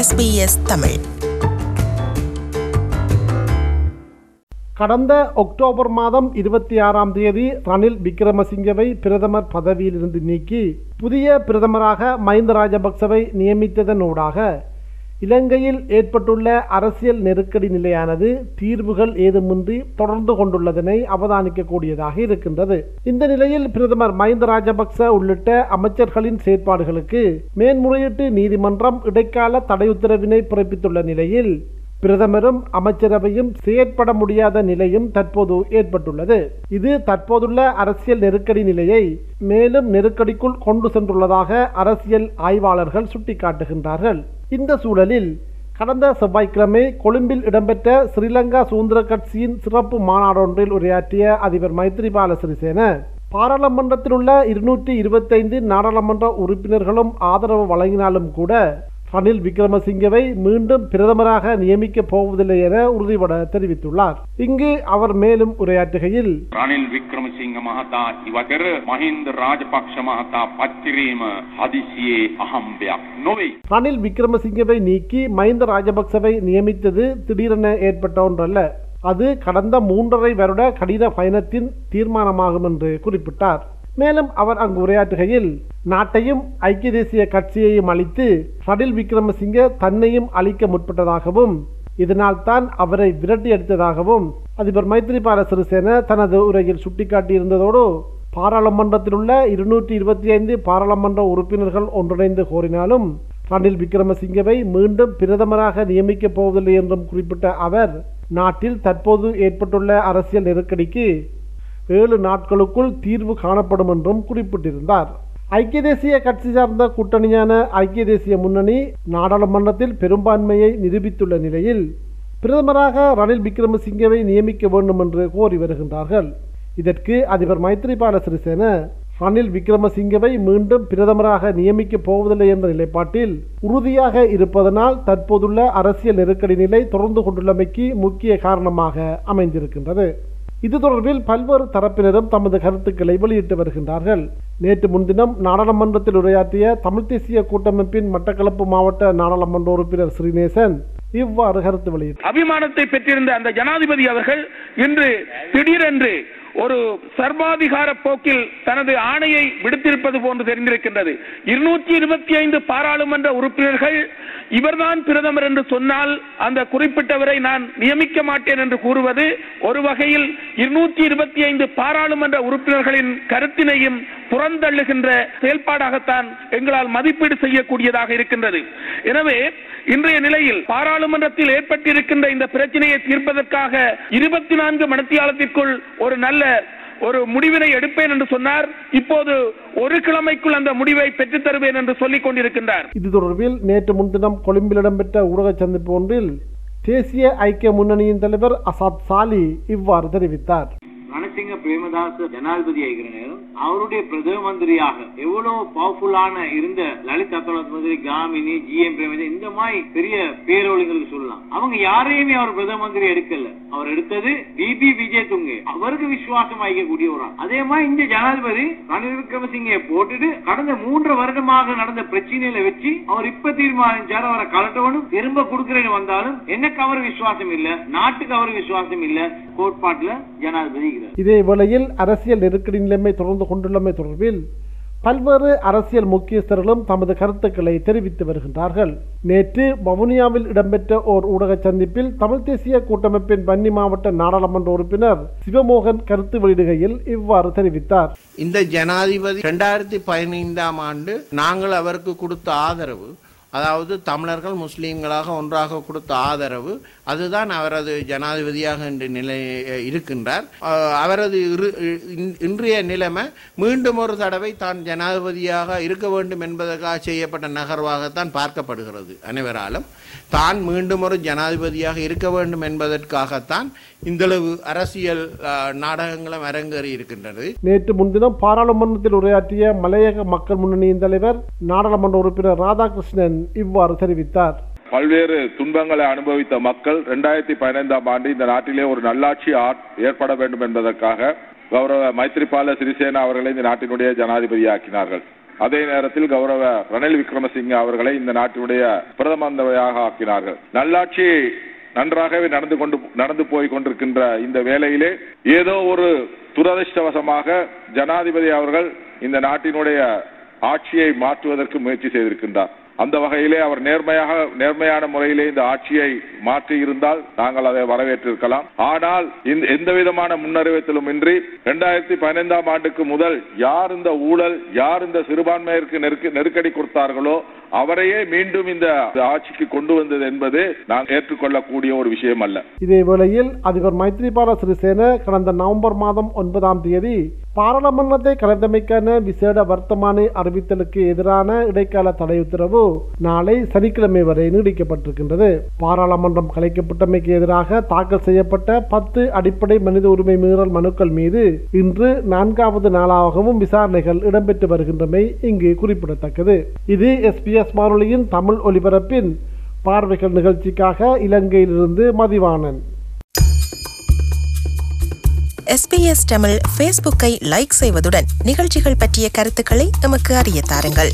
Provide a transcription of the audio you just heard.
SBS Tamil. கடந்த October மாதம் இருபத்தி ஆறாம் தேதி ரணில் விக்ரமசிங்கவை பிரதமர் பதவியிலிருந்து நீக்கி புதிய பிரதமராக மஹிந்த ராஜபக்சவை நியமித்ததனூடாக இலங்கையில் ஏற்பட்டுள்ள அரசியல் நெருக்கடி நிலையானது தீர்வுகள் ஏதுமின்றி தொடர்ந்து கொண்டுள்ளதனை அவதானிக்கக்கூடியதாக இருக்கின்றது. இந்த நிலையில் பிரதமர் மஹிந்த ராஜபக்ச உள்ளிட்ட அமைச்சர்களின் செயற்பாடுகளுக்கு மேன்முறையீட்டு நீதிமன்றம் இடைக்கால தடை உத்தரவினை பிறப்பித்துள்ள நிலையில் பிரதமரும் அமைச்சரவையும் செயற்பட முடியாத நிலையும் தற்போது ஏற்பட்டுள்ளது. இது தற்போதுள்ள அரசியல் நெருக்கடி நிலையை மேலும் நெருக்கடிக்குள் கொண்டு சென்றுள்ளதாக அரசியல் ஆய்வாளர்கள் சுட்டிக்காட்டுகின்றார்கள். இந்த சூழலில் கடந்த செவ்வாய்க்கிழமை கொழும்பில் இடம்பெற்ற ஸ்ரீலங்கா சுதந்திர கட்சியின் சிறப்பு மாநாடொன்றில் உரையாற்றிய அதிபர் மைத்ரிபால சிறிசேன பாராளுமன்றத்தில் உள்ள இருநூற்றி இருபத்தைந்து நாடாளுமன்ற உறுப்பினர்களும் ஆதரவு வழங்கினாலும் கூட ரணில் விக்ரமசிங்கவை மீண்டும் பிரதமராக நியமிக்கப் போவதில்லை என உறுதிபட தெரிவித்துள்ளார். இங்கு அவர் மேலும் உரையாற்றுகையில் ரணில் விக்ரமசிங்க மகதா இவகர் மஹிந்த ராஜபக்ஷ மகதா பத்திரீம ஹதிசியே அகம்பியா நோவை. ரணில் விக்ரமசிங்கவை நீக்கி மஹிந்த ராஜபக்சவை நியமித்தது திடீரென ஏற்பட்ட ஒன்றல்ல. அது கடந்த மூன்றரை வருட கடித பயணத்தின் தீர்மானமாகும் என்று குறிப்பிட்டார். மேலும் அவர் அங்கு உரையாற்றுகையில் நாட்டையும் ஐக்கிய தேசிய கட்சியையும் அழித்து ரணில் விக்ரமசிங்க தன்னையும் அழிக்க முற்பட்டதாகவும் இதனால் தான் அவரை விரட்டி அடித்ததாகவும் அதிபர் மைத்ரிபால சிறிசேன தனது உரையில் சுட்டிக்காட்டியிருந்ததோடு பாராளுமன்றத்தில் உள்ள இருநூற்றி இருபத்தி ஐந்து பாராளுமன்ற உறுப்பினர்கள் ஒன்றிணைந்து கோரினாலும் ரணில் விக்ரமசிங்கவை மீண்டும் பிரதமராக நியமிக்கப் போவதில்லை என்றும் குறிப்பிட்ட அவர் நாட்டில் தற்போது ஏற்பட்டுள்ள அரசியல் நெருக்கடிக்கு ஏழு நாட்களுக்குள் தீர்வு காணப்படும் என்றும் குறிப்பிட்டிருந்தார். ஐக்கிய தேசிய கட்சி சார்ந்த கூட்டணியான ஐக்கிய தேசிய முன்னணி நாடாளுமன்றத்தில் பெரும்பான்மையை நிரூபித்துள்ள நிலையில் பிரதமராக ரணில் விக்ரமசிங்கவை நியமிக்க வேண்டும் என்று கோரி வருகின்றார்கள். இதற்கு அதிபர் மைத்ரிபால சிறிசேன ரணில் விக்ரமசிங்கவை மீண்டும் பிரதமராக நியமிக்கப் போவதில்லை என்ற நிலைப்பாட்டில் உறுதியாக இருப்பதனால் தற்போதுள்ள அரசியல் நெருக்கடி நிலை தொடர்ந்து கொண்டுள்ளமைக்கு முக்கிய காரணமாக அமைந்திருக்கின்றது. இது தொடர்பில் பல்வேறு தரப்பினரும் தமது கருத்துக்களை வெளியிட்டு வருகின்றார்கள். நேற்று முன்தினம் நாடாளுமன்றத்தில் உரையாற்றிய தமிழ் தேசிய கூட்டமைப்பின் மட்டக்களப்பு மாவட்ட நாடாளுமன்ற உறுப்பினர் ஸ்ரீநேசன் இவ்வாறு கருத்து வெளியிட்டார். அபிமானத்தை பெற்றிருந்த அந்த ஜனாதிபதி அவர்கள் இன்று திடீரென்று ஒரு சர்வாதிகார போக்கில் தனது ஆணையை விடுத்திருப்பது போன்று தெரிந்திருக்கின்றது. இருநூற்றி இருபத்தி ஐந்து பாராளுமன்ற உறுப்பினர்கள் இவர்தான் பிரதமர் என்று சொன்னால் அந்த குறிப்பிட்டவரை நான் நியமிக்க மாட்டேன் என்று கூறுவது ஒரு வகையில் இருநூற்றி இருபத்தி ஐந்து பாராளுமன்ற உறுப்பினர்களின் கருத்தினையும் புறந்தள்ளுகின்ற செயல்பாடாகத்தான் எங்களால் மதிப்பீடு செய்யக்கூடியதாக இருக்கின்றது. எனவே இன்றைய நிலையில் பாராளுமன்றத்தில் ஏற்பட்டிருக்கின்ற இந்த பிரச்சனையை தீர்ப்பதற்காக இருபத்தி நான்கு மணித்தியாலத்திற்குள் ஒரு நல்ல ஒரு முடிவினை எடுப்பேன் என்று சொன்னார். இப்போது ஒரு கிழமைக்குள் அந்த முடிவை பெற்றுத் தருவேன் என்று சொல்லிக் கொண்டிருக்கின்றார். இது தொடர்பில் நேற்று முன்தினம் கொழும்பில் இடம்பெற்ற ஊடக சந்திப்பு ஒன்றில் தேசிய ஐக்கிய முன்னணியின் தலைவர் அசாத் சாலி இவ்வாறு தெரிவித்தார். ரணசிங்க பிரேமதாச ஜனாதிபதி ஆகிற நேரம் அவருடைய பிரதம மந்திரியாக எவ்வளவு பவர்ஃபுல்லான இருந்த லலித் அத்தோலத் மந்திரி காமினி ஜி எம் பிரேமதாஸ் இந்த மாதிரி பெரிய பேரொழிங்களுக்கு சொல்லலாம். அவங்க யாரையுமே அவர் பிரதம மந்திரி எடுக்கல. அவர் எடுத்தது பிபி விஜய் துங்கு அவருக்கு விசுவாசம் ஆகிக்கக்கூடிய ஒரு ஆள் அதே மாதிரி இந்த ஜனாதிபதி ரணில் விக்ரமசிங்கை போட்டுட்டு கடந்த மூன்று வருடமாக நடந்த பிரச்சனையில வச்சு அவர் இப்ப தீர்மானிச்சார். அவரை கலட்டவனும் திரும்ப கொடுக்கிறேன்னு வந்தாலும் எனக்கு அவர் விசுவாசம் இல்ல. நாட்டுக்கு அவர் விசுவாசம் இல்ல. கோட்பாட்டுல ஜனாதிபதி இதே வேளையில் அரசியல் நெருக்கடி நிலைமை தொடர்ந்து கொண்டுள்ளமை தொடர்பில் பல்வேறு அரசியல் முக்கியஸ்தர்களும் தமது கருத்துக்களை தெரிவித்து வருகின்றார்கள். நேற்று வவுனியாவில் இடம்பெற்ற ஓர் ஊடக சந்திப்பில் தமிழ் தேசிய கூட்டமைப்பின் வன்னி மாவட்ட நாடாளுமன்ற உறுப்பினர் சிவமோகன் கருத்து வெளியிடுகையில் இவ்வாறு தெரிவித்தார். இந்த ஜனாதிபதி ரெண்டாயிரத்தி பதினைந்தாம் ஆண்டு நாங்கள் அவருக்கு கொடுத்த ஆதரவு அதாவது தமிழர்கள் முஸ்லீம்களாக ஒன்றாக கொடுத்த ஆதரவு அதுதான் அவரது ஜனாதிபதியாக இன்று நிலை இருக்கின்றார். அவரது இரு- இன்- இன்றைய நிலைமை மீண்டும் ஒரு தடவை தான் ஜனாதிபதியாக இருக்க வேண்டும் என்பதற்காக செய்யப்பட்ட நகர்வாகத்தான் பார்க்கப்படுகிறது அனைவராலும். தான் மீண்டும் ஒரு ஜனாதிபதியாக இருக்க வேண்டும் என்பதற்காகத்தான் இந்தளவு அரசியல் நாடகங்களும் அரங்கேறி இருக்கின்றது. நேற்று முன்தினம் பாராளுமன்றத்தில் உரையாற்றிய மலையக மக்கள் முன்னணியின் தலைவர் நாடாளுமன்ற உறுப்பினர் ராதாகிருஷ்ணன் இவ்வாறு தெரிவித்தார். பல்வேறு துன்பங்களை அனுபவித்த மக்கள் இரண்டாயிரத்தி பதினைந்தாம் ஆண்டு இந்த நாட்டிலே ஒரு நல்லாட்சி ஏற்பட வேண்டும் என்பதற்காக கௌரவ மைத்ரிபால சிறிசேனா அவர்களை இந்த நாட்டினுடைய ஜனாதிபதியாக்கினார்கள். அதே நேரத்தில் கௌரவ ரணில் விக்ரமசிங்க அவர்களை இந்த நாட்டினுடைய பிரதமந்தவையாக ஆக்கினார்கள். நல்லாட்சி நன்றாகவே நடந்து கொண்டு நடந்து போய் கொண்டிருக்கின்ற இந்த வேளையிலே ஏதோ ஒரு துரதிருஷ்டவசமாக ஜனாதிபதி அவர்கள் இந்த நாட்டினுடைய ஆட்சியை மாற்றுவதற்கு முயற்சி செய்திருக்கின்றார். அந்த வகையிலே அவர் நேர்மையாக நேர்மையான முறையிலே இந்த ஆட்சியை மாற்றி இருந்தால் நாங்கள் அதை வரவேற்றிருக்கலாம். ஆனால் இந்த எந்த விதமான முன்னறிவித்தலும் இன்றி இரண்டாயிரத்தி பதினைந்தாம் ஆண்டுக்கு முதல் யார் இந்த ஊழல் யார் இந்த சிறுபான்மையிற்கு நெருக்க- நெருக்கடி கொடுத்தார்களோ அவரையே மீண்டும் இந்த ஆட்சிக்கு கொண்டு வந்தது என்பது நான் ஏற்றுக்கொள்ளக்கூடிய ஒரு விஷயம் அல்ல. இதே வேளையில் அதிபர் மைத்ரிபால சிறிசேன கடந்த நவம்பர் மாதம் ஒன்பதாம் தேதி பாராளுமன்றத்தை கலந்தமைக்கான விசேட வர்த்தமானி அறிவித்தலுக்கு எதிரான இடைக்கால தடை உத்தரவு நாளை சனிக்கிழமை வரை நீடிக்கப்பட்டிருக்கின்றது. பாராளுமன்றம் கலைக்கப்பட்டமைக்கு எதிராக தாக்கல் செய்யப்பட்ட பத்து அடிப்படை மனித உரிமை மீறல் மனுக்கள் மீது இன்று நான்காவது நாளாகவும் விசாரணைகள் இடம்பெற்று வருகின்றமை இங்கு குறிப்பிடத்தக்கது. இது எஸ்பிஎஸ் வானொலியின் தமிழ் ஒலிபரப்பின் பார்வைகள் நிகழ்ச்சிக்காக இலங்கையிலிருந்து மதிவானன் எஸ்பிஎஸ் தமிழ் ஃபேஸ்புக்கை லைக் செய்வதுடன் நிகழ்ச்சிகள் பற்றிய கருத்துக்களை எமக்கு அறிய தாருங்கள்.